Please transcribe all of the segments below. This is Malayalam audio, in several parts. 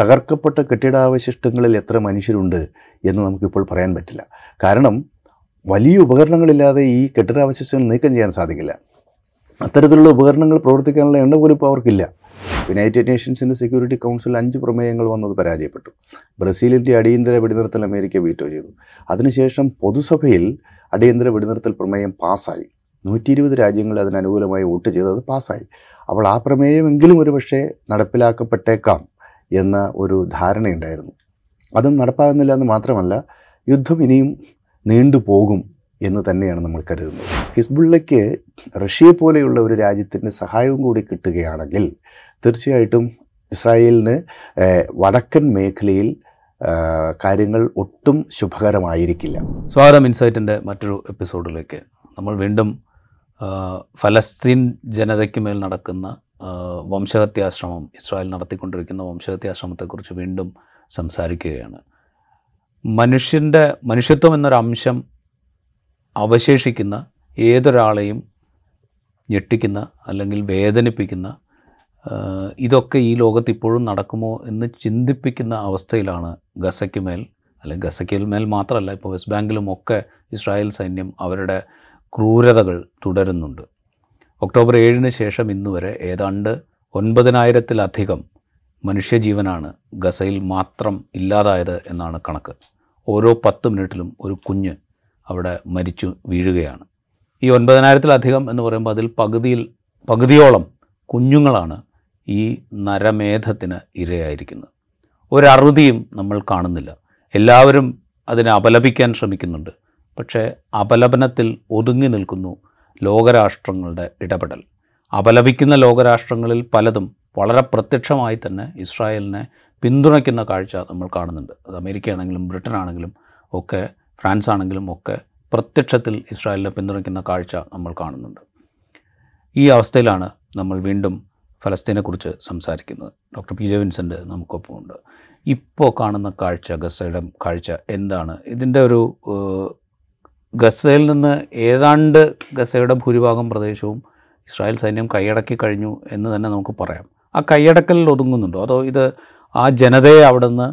തകർക്കപ്പെട്ട കെട്ടിടാവശിഷ്ടങ്ങളിൽ എത്ര മനുഷ്യരുണ്ട് എന്ന് നമുക്കിപ്പോൾ പറയാൻ പറ്റില്ല. കാരണം വലിയ ഉപകരണങ്ങളില്ലാതെ ഈ കെട്ടിടാവശിഷ്ടങ്ങൾ നീക്കം ചെയ്യാൻ സാധിക്കില്ല. അത്തരത്തിലുള്ള ഉപകരണങ്ങൾ പ്രവർത്തിക്കാനുള്ള എണ്ണ പോലും ഇപ്പോൾ അവർക്കില്ല. യുണൈറ്റഡ് നേഷൻസിന്റെ സെക്യൂരിറ്റി കൗൺസിൽ അഞ്ച് പ്രമേയങ്ങൾ വന്നത് പരാജയപ്പെട്ടു. ബ്രസീലിന്റെ അടിയന്തര വെടിനിർത്തൽ അമേരിക്ക വീറ്റോ ചെയ്തു. അതിനുശേഷം പൊതുസഭയിൽ അടിയന്തര വെടിനിർത്തൽ പ്രമേയം പാസ്സായി. നൂറ്റി ഇരുപത് രാജ്യങ്ങൾ അതിനനുകൂലമായി വോട്ട് ചെയ്തത് പാസ്സായി. അപ്പോൾ ആ പ്രമേയമെങ്കിലും ഒരു പക്ഷേ നടപ്പിലാക്കപ്പെട്ടേക്കാം. എന്ന ഒരു ധാരണയുണ്ടായിരുന്നു. അതും നടപ്പാകുന്നില്ല എന്ന് മാത്രമല്ല യുദ്ധം ഇനിയും നീണ്ടുപോകും എന്ന് തന്നെയാണ് നമ്മൾ കരുതുന്നത്. ഹിസ്ബുള്ളയ്ക്ക് റഷ്യയെ പോലെയുള്ള ഒരു രാജ്യത്തിന്റെ സഹായവും കൂടി കിട്ടുകയാണെങ്കിൽ തീർച്ചയായിട്ടും ഇസ്രായേലിന് വടക്കൻ മേഖലയിൽ കാര്യങ്ങൾ ഒട്ടും ശുഭകരമായിരിക്കില്ല. സ്വാഗതം ഇൻസൈറ്റിന്റെ മറ്റൊരു എപ്പിസോഡിലേക്ക്. നമ്മൾ വീണ്ടും ഫലസ്തീൻ ജനതയ്ക്ക് മേൽ നടക്കുന്ന വംശഹത്യാശ്രമം ഇസ്രായേൽ നടത്തിക്കൊണ്ടിരിക്കുന്ന വംശഹത്യാശ്രമത്തെക്കുറിച്ച് വീണ്ടും സംസാരിക്കുകയാണ്. മനുഷ്യന്റെ മനുഷ്യത്വം എന്നൊരംശം അവശേഷിക്കുന്ന ഏതൊരാളെയും ഞെട്ടിക്കുന്ന അല്ലെങ്കിൽ വേദനിപ്പിക്കുന്ന ഇതൊക്കെ ഈ ലോകത്ത് ഇപ്പോഴും നടക്കുമോ എന്ന് ചിന്തിപ്പിക്കുന്ന അവസ്ഥയിലാണ് ഗസയ്ക്ക് മേൽ അല്ലെങ്കിൽ ഗസയ്ക്ക് മേൽ മാത്രമല്ല ഇപ്പോൾ വെസ്റ്റ് ബാങ്കിലും ഒക്കെ ഇസ്രായേൽ സൈന്യം അവരുടെ ക്രൂരതകൾ തുടരുന്നുണ്ട്. ഒക്ടോബർ ഏഴിന് ശേഷം ഇന്ന് വരെ ഏതാണ്ട് ഒൻപതിനായിരത്തിലധികം മനുഷ്യജീവനാണ് ഗസയിൽ മാത്രം ഇല്ലാതായത് എന്നാണ് കണക്ക്. ഓരോ പത്ത് മിനിറ്റിലും ഒരു കുഞ്ഞ് അവിടെ മരിച്ചു വീഴുകയാണ്. ഈ ഒൻപതിനായിരത്തിലധികം എന്ന് പറയുമ്പോൾ അതിൽ പകുതിയിൽ പകുതിയോളം കുഞ്ഞുങ്ങളാണ് ഈ നരമേധത്തിന് ഇരയായിരിക്കുന്നത്. ഒരറുതിയും നമ്മൾ കാണുന്നില്ല. എല്ലാവരും അതിനെ അപലപിക്കാൻ ശ്രമിക്കുന്നുണ്ട്. പക്ഷേ അപലപനത്തിൽ ഒതുങ്ങി നിൽക്കുന്നു ലോകരാഷ്ട്രങ്ങളുടെ ഇടപെടൽ. അപലപിക്കുന്ന ലോകരാഷ്ട്രങ്ങളിൽ പലതും വളരെ പ്രത്യക്ഷമായി തന്നെ ഇസ്രായേലിനെ പിന്തുണയ്ക്കുന്ന കാഴ്ച നമ്മൾ കാണുന്നുണ്ട്. അത് അമേരിക്കയാണെങ്കിലും ബ്രിട്ടൻ ആണെങ്കിലും ഒക്കെ ഫ്രാൻസ് ആണെങ്കിലും ഒക്കെ പ്രത്യക്ഷത്തിൽ ഇസ്രായേലിനെ പിന്തുണയ്ക്കുന്ന കാഴ്ച നമ്മൾ കാണുന്നുണ്ട്. ഈ അവസ്ഥയിലാണ് നമ്മൾ വീണ്ടും ഫലസ്തീനെക്കുറിച്ച് സംസാരിക്കുന്നത്. ഡോക്ടർ പി ജെ വിൻസെന്റ് നമുക്കൊപ്പമുണ്ട്. ഇപ്പോൾ കാണുന്ന കാഴ്ച ഗസയുടെ കാഴ്ച എന്താണ്? ഇതിന്റെ ഒരു ഗസയിൽ നിന്ന് ഏതാണ്ട് ഗസയുടെ ഭൂരിഭാഗം പ്രദേശവും ഇസ്രായേൽ സൈന്യം കൈയടക്കി കഴിഞ്ഞു എന്ന് തന്നെ നമുക്ക് പറയാം. ആ കൈയടക്കലിൽ ഒതുങ്ങുന്നുണ്ടോ? അതോ ഇത് ആ ജനതയെ അവിടെ നിന്ന്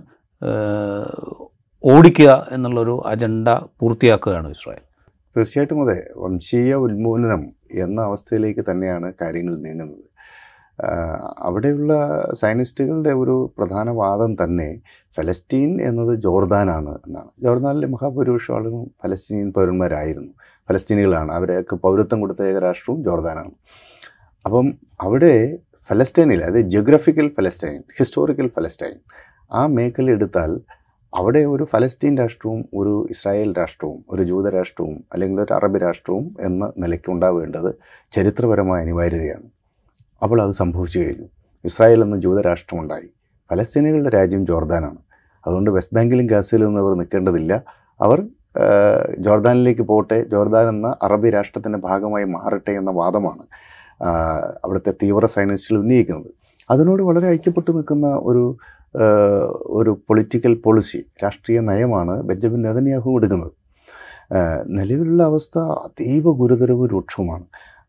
ഓടിക്കുക എന്നുള്ളൊരു അജണ്ട പൂർത്തിയാക്കുകയാണ് ഇസ്രായേൽ? തീർച്ചയായിട്ടും അതെ. വംശീയ ഉന്മൂലനം എന്ന അവസ്ഥയിലേക്ക് തന്നെയാണ് കാര്യങ്ങൾ നീങ്ങുന്നത്. അവിടെയുള്ള സയനിസ്റ്റുകളുടെ ഒരു പ്രധാന വാദം തന്നെ ഫലസ്തീൻ എന്നത് ജോർദാനാണ് എന്നാണ്. ജോർദാനിലെ മഹാഭൂരിപക്ഷം ആളുകളും ഫലസ്തീൻ പൗരന്മാരായിരുന്നു. ഫലസ്തീനികളാണ്. അവരെയൊക്കെ പൗരത്വം കൊടുത്ത ഏകരാഷ്ട്രവും ജോർദാനാണ്. അപ്പം അവിടെ ഫലസ്തീനിൽ അതായത് ജിയോഗ്രഫിക്കൽ ഫലസ്തീൻ ഹിസ്റ്റോറിക്കൽ ഫലസ്തീൻ ആ മേഖല എടുത്താൽ അവിടെ ഒരു ഫലസ്തീൻ രാഷ്ട്രവും ഒരു ഇസ്രായേൽ രാഷ്ട്രവും ഒരു ജൂത രാഷ്ട്രവും അല്ലെങ്കിൽ ഒരു അറബ് രാഷ്ട്രവും എന്ന നിലയ്ക്ക് ഉണ്ടാവേണ്ടത് ചരിത്രപരമായ അനിവാര്യതയാണ്. അപ്പോൾ അത് സംഭവിച്ചു കഴിഞ്ഞു. ഇസ്രായേൽ എന്ന ജൂതരാഷ്ട്രമുണ്ടായി. ഫലസ്തീനികളുടെ രാജ്യം ജോർദാനാണ്. അതുകൊണ്ട് വെസ്റ്റ് ബാങ്കിലും ഗാസയിലും ഒന്നും അവർ നിൽക്കേണ്ടതില്ല. അവർ ജോർദാനിലേക്ക് പോട്ടെ ജോർദാൻ എന്ന അറബി രാഷ്ട്രത്തിന്റെ ഭാഗമായി മാറട്ടെ എന്ന വാദമാണ് അവിടുത്തെ തീവ്ര സൈനിസ്റ്റിൽ ഉന്നയിക്കുന്നത്. അതിനോട് വളരെ ഐക്യപ്പെട്ടു നിൽക്കുന്ന ഒരു ഒരു പൊളിറ്റിക്കൽ പോളിസി രാഷ്ട്രീയ നയമാണ് ബെഞ്ചമിൻ നെതന്യാഹു എടുക്കുന്നത്. നിലവിലുള്ള അവസ്ഥ അതീവ ഗുരുതരവും രൂക്ഷവുമാണ്.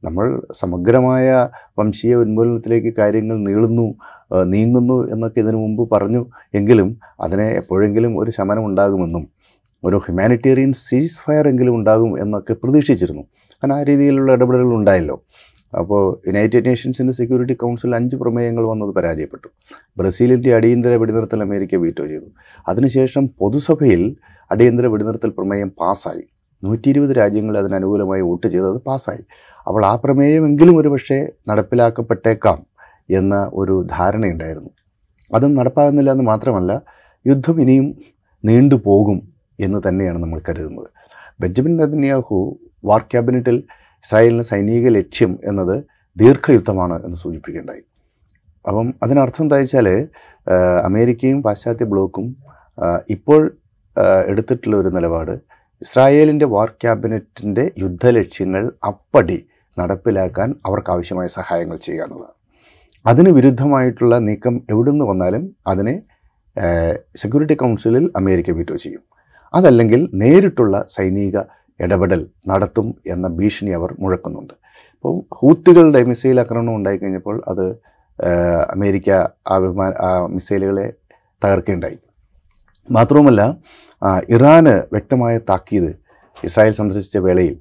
നമ്മൾ സമഗ്രമായ വംശീയ ഉന്മൂലനത്തിലേക്ക് കാര്യങ്ങൾ നീളുന്നു നീങ്ങുന്നു എന്നൊക്കെ ഇതിനു മുമ്പ് പറഞ്ഞു എങ്കിലും അതിനെ എപ്പോഴെങ്കിലും ഒരു ശമനം ഉണ്ടാകുമെന്നും ഒരു ഹ്യൂമാനിറ്റേറിയൻ സീസ് ഫയർ എങ്കിലും ഉണ്ടാകും എന്നൊക്കെ പ്രതീക്ഷിച്ചിരുന്നു. കാരണം ആ രീതിയിലുള്ള ഇടപെടലുകൾ ഉണ്ടായല്ലോ. അപ്പോൾ യുണൈറ്റഡ് നേഷൻസിന്റെ സെക്യൂരിറ്റി കൗൺസിൽ അഞ്ച് പ്രമേയങ്ങൾ വന്നത് പരാജയപ്പെട്ടു. ബ്രസീലിന്റെ അടിയന്തര വെടിനിർത്തൽ അമേരിക്ക വീറ്റോ ചെയ്തു. അതിനുശേഷം പൊതുസഭയിൽ അടിയന്തര വെടിനിർത്തൽ പ്രമേയം പാസ്സായി. നൂറ്റി ഇരുപത് രാജ്യങ്ങൾ അതിനനുകൂലമായി വോട്ട് ചെയ്തത് പാസ്സായി. അപ്പോൾ ആ പ്രമേയമെങ്കിലും ഒരു പക്ഷേ നടപ്പിലാക്കപ്പെട്ടേക്കാം എന്ന ഒരു ധാരണയുണ്ടായിരുന്നു. അതും നടപ്പാകുന്നില്ല എന്ന് മാത്രമല്ല യുദ്ധം ഇനിയും നീണ്ടുപോകും എന്ന് തന്നെയാണ് നമ്മൾ കരുതുന്നത്. ബെഞ്ചമിൻ നദന്യാഹു വാർ ക്യാബിനറ്റിൽ ഇസ്രായേലിന് സൈനിക ലക്ഷ്യം എന്നത് ദീർഘയുദ്ധമാണ് എന്ന് സൂചിപ്പിക്കേണ്ടായി അപ്പം അതിനർത്ഥം എന്താ വെച്ചാൽ അമേരിക്കയും പാശ്ചാത്യ ബ്ലോക്കും ഇപ്പോൾ എടുത്തിട്ടുള്ള ഒരു നിലപാട് ഇസ്രായേലിന്റെ വാർ ക്യാബിനറ്റിന്റെ യുദ്ധലക്ഷ്യങ്ങൾ അപ്പടി നടപ്പിലാക്കാൻ അവർക്കാവശ്യമായ സഹായങ്ങൾ ചെയ്യുക എന്നുള്ളതാണ്. അതിന് വിരുദ്ധമായിട്ടുള്ള നീക്കം എവിടുന്ന് വന്നാലും അതിനെ സെക്യൂരിറ്റി കൗൺസിലിൽ അമേരിക്ക വീറ്റോ ചെയ്യും. അതല്ലെങ്കിൽ നേരിട്ടുള്ള സൈനിക ഇടപെടൽ നടത്തും എന്ന ഭീഷണി അവർ മുഴക്കുന്നുണ്ട്. അപ്പം ഹൂത്തുകളുടെ മിസൈൽ ആക്രമണം ഉണ്ടായിക്കഴിഞ്ഞപ്പോൾ അത് അമേരിക്ക ആ വിമാന മിസൈലുകളെ തകർക്കുകയുണ്ടായി. മാത്രവുമല്ല ഇറാന് വ്യക്തമായ താക്കീത് ഇസ്രായേൽ സന്ദർശിച്ച വേളയിൽ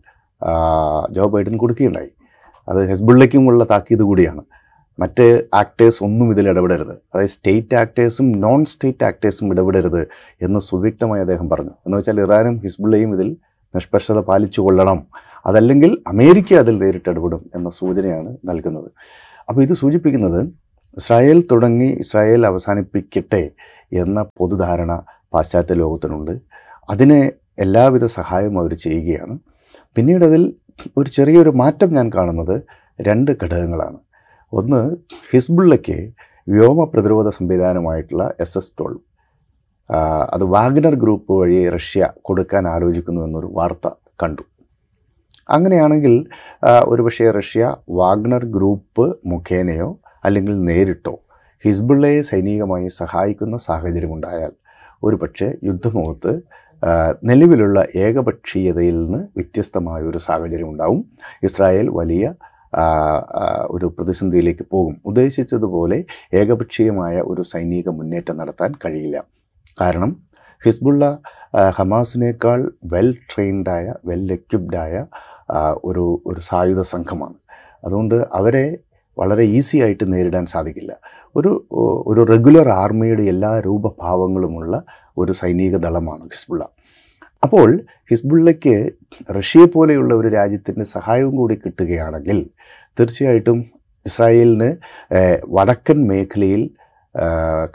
ജോ ബൈഡൻ കൊടുക്കുകയുണ്ടായി. അത് ഹെസ്ബുള്ളയ്ക്കുമുള്ള താക്കീത് കൂടിയാണ്. മറ്റ് ആക്ടേഴ്സ് ഒന്നും ഇതിൽ ഇടപെടരുത്. അതായത് സ്റ്റേറ്റ് ആക്ടേഴ്സും നോൺ സ്റ്റേറ്റ് ആക്ടേഴ്സും ഇടപെടരുത് എന്ന് സുവ്യക്തമായി അദ്ദേഹം പറഞ്ഞു. എന്ന് വെച്ചാൽ ഇറാനും ഹിസ്ബുള്ളയും ഇതിൽ നിഷ്പക്ഷത പാലിച്ചു കൊള്ളണം. അതല്ലെങ്കിൽ അമേരിക്ക അതിൽ നേരിട്ട് ഇടപെടും എന്ന സൂചനയാണ് നൽകുന്നത്. അപ്പോൾ ഇത് സൂചിപ്പിക്കുന്നത് ഇസ്രായേൽ തുടങ്ങി ഇസ്രായേൽ അവസാനിപ്പിക്കട്ടെ എന്ന പൊതുധാരണ പാശ്ചാത്യ ലോകത്തിനുണ്ട്. അതിന് എല്ലാവിധ സഹായവും അവർ ചെയ്യുകയാണ്. പിന്നീട് അതിൽ ഒരു ചെറിയൊരു മാറ്റം ഞാൻ കാണുന്നത് രണ്ട് ഘടകങ്ങളാണ്. ഒന്ന് ഹിസ്ബുള്ളയ്ക്ക് വ്യോമ പ്രതിരോധ സംവിധാനമായിട്ടുള്ള എസ് എസ് ടോൾ അത് വാഗ്നർ ഗ്രൂപ്പ് വഴി റഷ്യ കൊടുക്കാൻ ആലോചിക്കുന്നു എന്നൊരു വാർത്ത കണ്ടു. അങ്ങനെയാണെങ്കിൽ ഒരുപക്ഷേ റഷ്യ വാഗ്നർ ഗ്രൂപ്പ് മുഖേനയോ അല്ലെങ്കിൽ നേരിട്ടോ ഹിസ്ബുള്ളയെ സൈനികമായി സഹായിക്കുന്ന സാഹചര്യമുണ്ടായാൽ ഒരുപക്ഷെ യുദ്ധമുഖത്ത് ആ, നിലവിലുള്ള ഏകപക്ഷീയതയിൽ നിന്ന് വ്യത്യസ്തമായ ഒരു സാഹചര്യം ഉണ്ടാവും. ഇസ്രായേൽ വലിയ ഒരു പ്രതിസന്ധിയിലേക്ക് പോകും. ഉദ്ദേശിച്ചതുപോലെ ഏകപക്ഷീയമായ ഒരു സൈനിക മുന്നേറ്റം നടത്താൻ കഴിയില്ല. കാരണം ഹിസ്ബുള്ള ഹമാസിനേക്കാൾ വെൽ ട്രെയിൻഡായ വെൽ എക്യുപ്ഡായ ഒരു ഒരു സായുധ സംഘമാണ്. അതുകൊണ്ട് അവരെ വളരെ ഈസി ആയിട്ട് നേരിടാൻ സാധിക്കില്ല. ഒരു ഒരു റെഗുലർ ആർമിയുടെ എല്ലാ രൂപഭാവങ്ങളുമുള്ള ഒരു സൈനിക ദളമാണ് ഹിസ്ബുള്ള. അപ്പോൾ ഹിസ്ബുള്ളയ്ക്ക് റഷ്യയെ പോലെയുള്ള ഒരു രാജ്യത്തിന്റെ സഹായവും കൂടി കിട്ടുകയാണെങ്കിൽ തീർച്ചയായിട്ടും ഇസ്രായേലിന് വടക്കൻ മേഖലയിൽ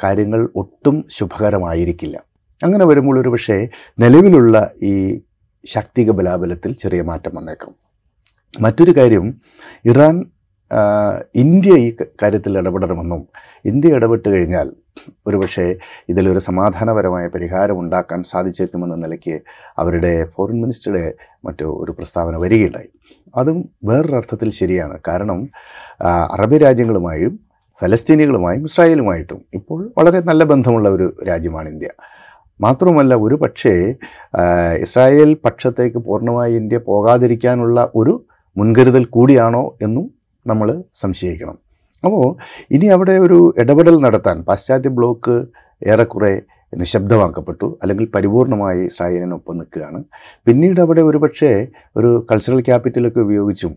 കാര്യങ്ങൾ ഒട്ടും ശുഭകരമായിരിക്കില്ല. അങ്ങനെ വരുമ്പോൾ ഒരു പക്ഷേ നിലവിലുള്ള ഈ ശാക്തിക ബലാബലത്തിൽ ചെറിയ മാറ്റം വന്നേക്കാം. മറ്റൊരു കാര്യം ഇറാൻ ഇന്ത്യ ഈ കാര്യത്തിൽ ഇടപെടണമെന്നും ഇന്ത്യ ഇടപെട്ട് കഴിഞ്ഞാൽ ഒരുപക്ഷെ ഇതിലൊരു സമാധാനപരമായ പരിഹാരം ഉണ്ടാക്കാൻ സാധിച്ചേക്കുമെന്ന നിലയ്ക്ക് അവരുടെ ഫോറിൻ മിനിസ്റ്ററുടെ മറ്റു ഒരു പ്രസ്താവന വരികയുണ്ടായി. അതും വേറൊരർത്ഥത്തിൽ ശരിയാണ്. കാരണം അറബ് രാജ്യങ്ങളുമായും ഫലസ്തീനികളുമായും ഇസ്രായേലുമായിട്ടും ഇപ്പോൾ വളരെ നല്ല ബന്ധമുള്ള ഒരു രാജ്യമാണ് ഇന്ത്യ. മാത്രമല്ല ഒരു പക്ഷേ ഇസ്രായേൽ പക്ഷത്തേക്ക് പൂർണമായി ഇന്ത്യ പോകാതിരിക്കാനുള്ള ഒരു മുൻകരുതൽ കൂടിയാണോ എന്നും നമ്മൾ സംശയിക്കണം. അപ്പോൾ ഇനി അവിടെ ഒരു ഇടപെടൽ നടത്താൻ പാശ്ചാത്യ ബ്ലോക്ക് ഏറെക്കുറെ നിശബ്ദമാക്കപ്പെട്ടു അല്ലെങ്കിൽ പരിപൂർണമായി ഇസ്രായേലിനൊപ്പം നിൽക്കുകയാണ്. പിന്നീട് അവിടെ ഒരുപക്ഷെ ഒരു കൾച്ചറൽ ക്യാപിറ്റലൊക്കെ ഉപയോഗിച്ചും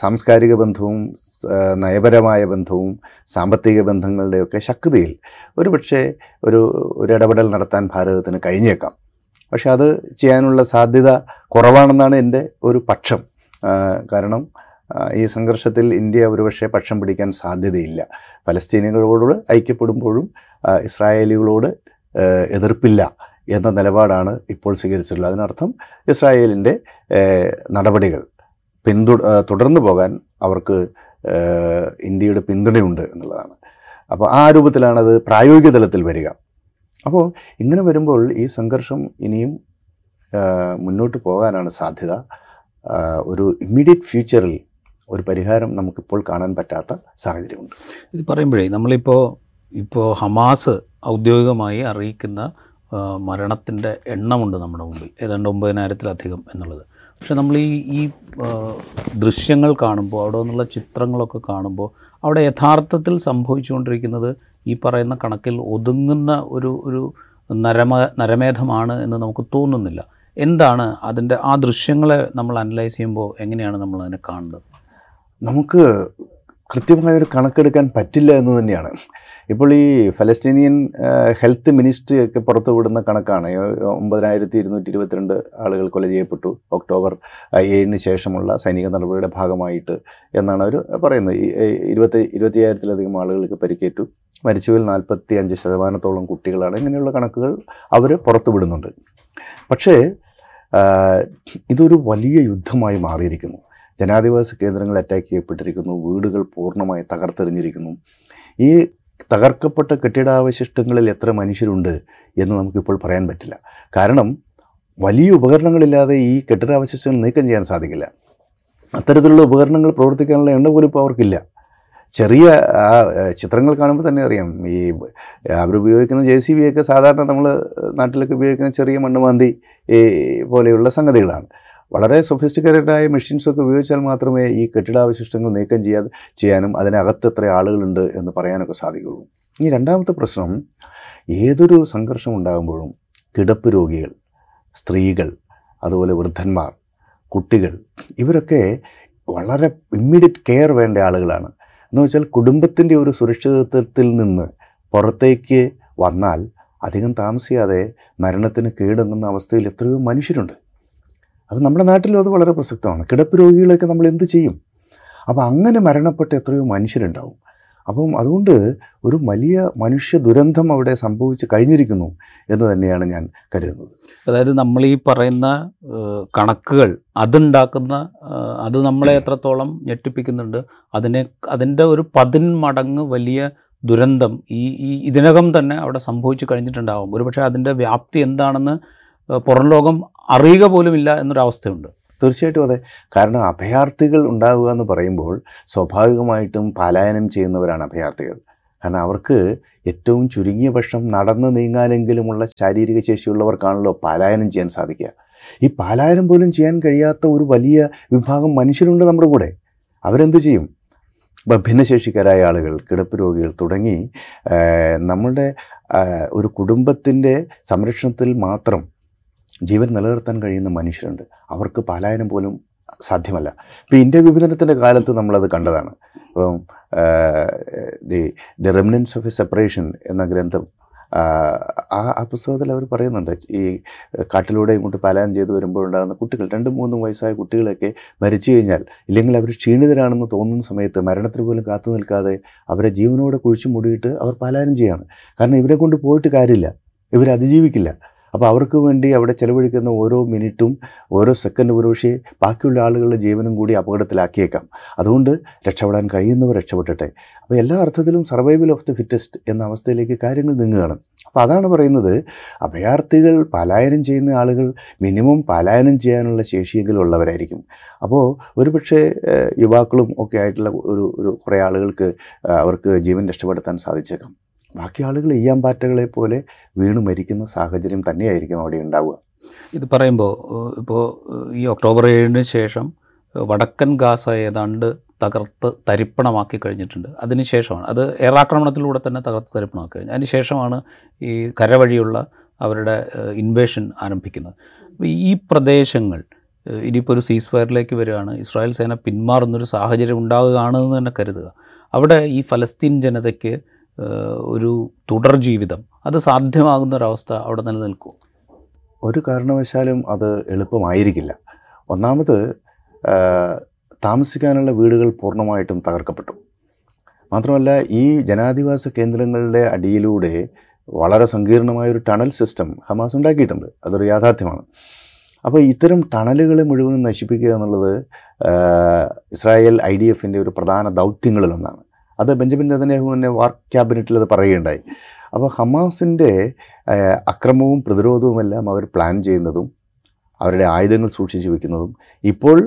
സാംസ്കാരിക ബന്ധവും നയപരമായ ബന്ധവും സാമ്പത്തിക ബന്ധങ്ങളുടെയൊക്കെ ശക്തിയിൽ ഒരുപക്ഷെ ഒരു ഒരു ഇടപെടൽ നടത്താൻ ഭാരതത്തിന് കഴിഞ്ഞേക്കാം. പക്ഷെ അത് ചെയ്യാനുള്ള സാധ്യത കുറവാണെന്നാണ് എന്റെ ഒരു പക്ഷം. കാരണം ഈ സംഘർഷത്തിൽ ഇന്ത്യ ഒരുപക്ഷെ പക്ഷം പിടിക്കാൻ സാധ്യതയില്ല. ഫലസ്തീനികളോട് ഐക്യപ്പെടുമ്പോഴും ഇസ്രായേലികളോട് എതിർപ്പില്ല എന്ന നിലപാടാണ് ഇപ്പോൾ സ്വീകരിച്ചിട്ടുള്ളത്. അതിനർത്ഥം ഇസ്രായേലിന്റെ നടപടികൾ പിന്തു തുടർന്നു പോകാൻ അവർക്ക് ഇന്ത്യയുടെ പിന്തുണയുണ്ട് എന്നുള്ളതാണ്. അപ്പോൾ ആ രൂപത്തിലാണത് പ്രായോഗിക തലത്തിൽ വരിക. അപ്പോൾ ഇങ്ങനെ വരുമ്പോൾ ഈ സംഘർഷം ഇനിയും മുന്നോട്ട് പോകാനാണ് സാധ്യത. ഒരു ഇമ്മീഡിയറ്റ് ഫ്യൂച്ചറിൽ ഒരു പരിഹാരം നമുക്കിപ്പോൾ കാണാൻ പറ്റാത്ത സാഹചര്യമുണ്ട്. ഇത് പറയുമ്പോഴേ നമ്മളിപ്പോൾ ഇപ്പോൾ ഹമാസ് ഔദ്യോഗികമായി അറിയിക്കുന്ന മരണത്തിന്റെ എണ്ണമുണ്ട് നമ്മുടെ മുമ്പിൽ. ഏതാണ്ട് ഒമ്പതിനായിരത്തിലധികം എന്നുള്ളത്. പക്ഷെ നമ്മൾ ഈ ഈ ദൃശ്യങ്ങൾ കാണുമ്പോൾ അവിടെ നിന്നുള്ള ചിത്രങ്ങളൊക്കെ കാണുമ്പോൾ അവിടെ യഥാർത്ഥത്തിൽ സംഭവിച്ചുകൊണ്ടിരിക്കുന്നത് ഈ പറയുന്ന കണക്കിൽ ഒതുങ്ങുന്ന ഒരു ഒരു നരമ നരമേധമാണ് എന്ന് നമുക്ക് തോന്നുന്നില്ല. എന്താണ് അതിന്റെ ആ ദൃശ്യങ്ങളെ നമ്മൾ അനലൈസ് ചെയ്യുമ്പോൾ എങ്ങനെയാണ് നമ്മൾ അതിനെ കാണുന്നത്? നമുക്ക് കൃത്യമായ ഒരു കണക്കെടുക്കാൻ പറ്റില്ല എന്ന് തന്നെയാണ്. ഇപ്പോൾ ഈ ഫലസ്തീനിയൻ ഹെൽത്ത് മിനിസ്ട്രി ഒക്കെ പുറത്തു വിടുന്ന കണക്കാണ്. ഒമ്പതിനായിരത്തി ഇരുന്നൂറ്റി ഇരുപത്തിരണ്ട് ആളുകൾ കൊല ചെയ്യപ്പെട്ടു. ഒക്ടോബർ ഏഴിന് ശേഷമുള്ള സൈനിക നടപടിയുടെ ഭാഗമായിട്ട് എന്നാണ് അവർ പറയുന്നത്. ഇരുപത്തി ഇരുപത്തിയായിരത്തിലധികം ആളുകൾക്ക് പരിക്കേറ്റു. മരിച്ചവരിൽ നാൽപ്പത്തി അഞ്ച് ശതമാനത്തോളം കുട്ടികളാണ്. ഇങ്ങനെയുള്ള കണക്കുകൾ അവർ പുറത്തു വിടുന്നുണ്ട് പക്ഷേ ഇതൊരു വലിയ യുദ്ധമായി മാറിയിരിക്കുന്നു. ജനാധിപത്യ കേന്ദ്രങ്ങൾ അറ്റാക്ക് ചെയ്യപ്പെട്ടിരിക്കുന്നു. വീടുകൾ പൂർണമായി തകർത്തെറിഞ്ഞിരിക്കുന്നു. ഈ തകർക്കപ്പെട്ട കെട്ടിടാവശിഷ്ടങ്ങളിൽ എത്ര മനുഷ്യരുണ്ട് എന്ന് നമുക്കിപ്പോൾ പറയാൻ പറ്റില്ല. കാരണം വലിയ ഉപകരണങ്ങളില്ലാതെ ഈ കെട്ടിടാവശിഷ്ടങ്ങൾ നീക്കം ചെയ്യാൻ സാധിക്കില്ല. അത്തരത്തിലുള്ള ഉപകരണങ്ങൾ പ്രവർത്തിക്കാനുള്ള എണ്ണ പോലും ഇപ്പോൾ അവർക്കില്ല. ചെറിയ ചിത്രങ്ങൾ കാണുമ്പോൾ തന്നെ അറിയാം. ഈ അവരുപയോഗിക്കുന്ന ജെ സി ബി ഒക്കെ സാധാരണ നമ്മൾ നാട്ടിലൊക്കെ ഉപയോഗിക്കുന്ന ചെറിയ മണ്ണുമാന്തി പോലെയുള്ള സംഗതികളാണ്. വളരെ സൊഫിസ്റ്റിക്കേറ്റഡായ മെഷീൻസൊക്കെ ഉപയോഗിച്ചാൽ മാത്രമേ ഈ കെട്ടിടാവശിഷ്ടങ്ങൾ നീക്കം ചെയ്യാതെ ചെയ്യാനും അതിനകത്ത് എത്ര ആളുകളുണ്ട് എന്ന് പറയാനൊക്കെ സാധിക്കുള്ളൂ ഈ രണ്ടാമത്തെ പ്രശ്നം ഏതൊരു സംഘർഷം ഉണ്ടാകുമ്പോഴും കിടപ്പ് രോഗികൾ സ്ത്രീകൾ അതുപോലെ വൃദ്ധന്മാർ കുട്ടികൾ ഇവരൊക്കെ വളരെ ഇമ്മീഡിയറ്റ് കെയർ വേണ്ട ആളുകളാണ്. എന്ന് വെച്ചാൽ കുടുംബത്തിന്റെ ഒരു സുരക്ഷിതത്വത്തിൽ നിന്ന് പുറത്തേക്ക് വന്നാൽ അധികം താമസിയാതെ മരണത്തിന് കീഴടങ്ങുന്ന അവസ്ഥയിൽ എത്രയോ മനുഷ്യരുണ്ട്. അത് നമ്മുടെ നാട്ടിലും അത് വളരെ പ്രസക്തമാണ്. കിടപ്പ് രോഗികളെയൊക്കെ നമ്മൾ എന്ത് ചെയ്യും? അപ്പോൾ അങ്ങനെ മരണപ്പെട്ട എത്രയോ മനുഷ്യരുണ്ടാവും. അപ്പം അതുകൊണ്ട് ഒരു വലിയ മനുഷ്യ ദുരന്തം അവിടെ സംഭവിച്ച് കഴിഞ്ഞിരിക്കുന്നു എന്ന് തന്നെയാണ് ഞാൻ കരുതുന്നത്. അതായത് നമ്മൾ ഈ പറയുന്ന കണക്കുകൾ അതുണ്ടാക്കുന്ന അത് നമ്മളെ എത്രത്തോളം ഞെട്ടിപ്പിക്കുന്നുണ്ട് അതിനെ അതിന്റെ ഒരു പതിന്മടങ്ങ് വലിയ ദുരന്തം ഈ ഈ ഇതിനകം തന്നെ അവിടെ സംഭവിച്ചു കഴിഞ്ഞിട്ടുണ്ടാകും ഒരുപക്ഷെ അതിന്റെ വ്യാപ്തി എന്താണെന്ന് പുറം ലോകം അറിയുക പോലുമില്ല എന്നൊരവസ്ഥയുണ്ട്. തീർച്ചയായിട്ടും അതെ. കാരണം അഭയാർത്ഥികൾ ഉണ്ടാവുക എന്ന് പറയുമ്പോൾ സ്വാഭാവികമായിട്ടും പലായനം ചെയ്യുന്നവരാണ് അഭയാർത്ഥികൾ. കാരണം അവർക്ക് ഏറ്റവും ചുരുങ്ങിയ പക്ഷം നടന്ന് നീങ്ങാനെങ്കിലുമുള്ള ശാരീരിക ശേഷിയുള്ളവർക്കാണല്ലോ പലായനം ചെയ്യാൻ സാധിക്കുക. ഈ പലായനം പോലും ചെയ്യാൻ കഴിയാത്ത ഒരു വലിയ വിഭാഗം മനുഷ്യരുണ്ട് നമ്മുടെ കൂടെ. അവരെന്ത് ചെയ്യും? ഭിന്നശേഷിക്കാരായ ആളുകൾ കിടപ്പ് രോഗികൾ തുടങ്ങി നമ്മളുടെ ഒരു കുടുംബത്തിന്റെ സംരക്ഷണത്തിൽ മാത്രം ജീവൻ നിലനിർത്താൻ കഴിയുന്ന മനുഷ്യരുണ്ട്. അവർക്ക് പലായനം പോലും സാധ്യമല്ല. ഇപ്പോൾ ഇന്ത്യ വിഭജനത്തിന്റെ കാലത്ത് നമ്മളത് കണ്ടതാണ്. ഇപ്പം the the remnants of a separation എന്ന ഗ്രന്ഥം ആ ആ പുസ്തകത്തിൽ അവർ പറയുന്നുണ്ട്. ഈ കാട്ടിലൂടെ ഇങ്ങോട്ട് പലായനം ചെയ്തു വരുമ്പോഴുണ്ടാകുന്ന കുട്ടികൾ രണ്ടും മൂന്നും വയസ്സായ കുട്ടികളൊക്കെ മരിച്ചു കഴിഞ്ഞാൽ ഇല്ലെങ്കിൽ അവർ ക്ഷീണിതരാണെന്ന് തോന്നുന്ന സമയത്ത് മരണത്തിന് പോലും കാത്തു നിൽക്കാതെ അവരെ ജീവനോടെ കുഴിച്ചു മുടിയിട്ട് അവർ പലായനം ചെയ്യാണ്. കാരണം ഇവരെ കൊണ്ട് പോയിട്ട് കാര്യമില്ല. ഇവർ അതിജീവിക്കില്ല. അപ്പോൾ അവർക്ക് വേണ്ടി അവിടെ ചെലവഴിക്കുന്ന ഓരോ മിനിറ്റും ഓരോ സെക്കൻഡും ഒരുപക്ഷേ ബാക്കിയുള്ള ആളുകളുടെ ജീവനും കൂടി അപകടത്തിലാക്കിയേക്കാം. അതുകൊണ്ട് രക്ഷപ്പെടാൻ കഴിയുന്നവർ രക്ഷപ്പെട്ടെ അപ്പോൾ എല്ലാ അർത്ഥത്തിലും സർവൈവൽ ഓഫ് ദി ഫിറ്റസ്റ്റ് എന്ന അവസ്ഥയിലേക്ക് കാര്യങ്ങൾ നീങ്ങുകയാണ്. അപ്പോൾ അതാണ് പറയുന്നത് അഭയാർത്ഥികൾ പലായനം ചെയ്യുന്ന ആളുകൾ മിനിമം പലായനം ചെയ്യാനുള്ള ശേഷിയെങ്കിലും ഉള്ളവരായിരിക്കും. അപ്പോൾ ഒരുപക്ഷെ യുവാക്കളും ഒക്കെ ആയിട്ടുള്ള ഒരു ഒരു കുറേ ആളുകൾക്ക് അവർക്ക് ജീവൻ രക്ഷപ്പെടുത്താൻ സാധിച്ചേക്കാം. ബാക്കി ആളുകൾ ഈയാമ്പാറ്റകളെ പോലെ വീണ് മരിക്കുന്ന സാഹചര്യം തന്നെയായിരിക്കും അവിടെ ഉണ്ടാവുക. ഇത് പറയുമ്പോൾ ഇപ്പോൾ ഈ ഒക്ടോബർ ഏഴിന് ശേഷം വടക്കൻ ഗാസ ഏതാണ്ട് തകർത്ത് തരിപ്പണമാക്കി കഴിഞ്ഞിട്ടുണ്ട്. അതിന് ശേഷമാണ് അത് എയർ ആക്രമണത്തിലൂടെ തന്നെ തകർത്ത് തരിപ്പണമാക്കി കഴിഞ്ഞു. അതിന് ശേഷമാണ് ഈ കരവഴിയുള്ള അവരുടെ ഇൻവേഷൻ ആരംഭിക്കുന്നത്. ഈ പ്രദേശങ്ങൾ ഇനിയിപ്പോൾ ഒരു സീസ് ഫയറിലേക്ക് വരികയാണ് ഇസ്രായേൽ സേന പിന്മാറുന്നൊരു സാഹചര്യം ഉണ്ടാവുകയാണെന്ന് തന്നെ കരുതുക. അവിടെ ഈ ഫലസ്തീൻ ജനതയ്ക്ക് ഒരു തുടർ ജീവിതം. അത് സാധ്യമാകുന്ന ഒരവസ്ഥ അവിടെ നിലനിൽക്കും. ഒരു കാരണവശാലും അത് എളുപ്പമായിരിക്കില്ല. ഒന്നാമത് താമസിക്കാനുള്ള വീടുകൾ പൂർണമായിട്ടും തകർക്കപ്പെട്ടു. മാത്രമല്ല ഈ ജനാധിവാസ കേന്ദ്രങ്ങളുടെ അടിയിലൂടെ വളരെ സങ്കീർണമായൊരു ടണൽ സിസ്റ്റം ഹമാസ് ഉണ്ടാക്കിയിട്ടുണ്ട്. അതൊരു യാഥാർത്ഥ്യമാണ്. അപ്പോൾ ഇത്തരം ടണലുകളെ മുഴുവനും നശിപ്പിക്കുക എന്നുള്ളത് ഇസ്രായേൽ ഐ ഡി എഫിന്റെ ഒരു പ്രധാന ദൗത്യങ്ങളിലൊന്നാണ്. അത് ബെഞ്ചമിൻ നെതന്യാഹു തന്നെ വാർ ക്യാബിനറ്റിൽ അത് പറയുകയുണ്ടായി. അപ്പോൾ ഹമാസിന്റെ അക്രമവും പ്രതിരോധവും എല്ലാം അവർ പ്ലാൻ ചെയ്യുന്നതും അവരുടെ ആയുധങ്ങൾ സൂക്ഷിച്ചു വെക്കുന്നതും ഇപ്പോൾ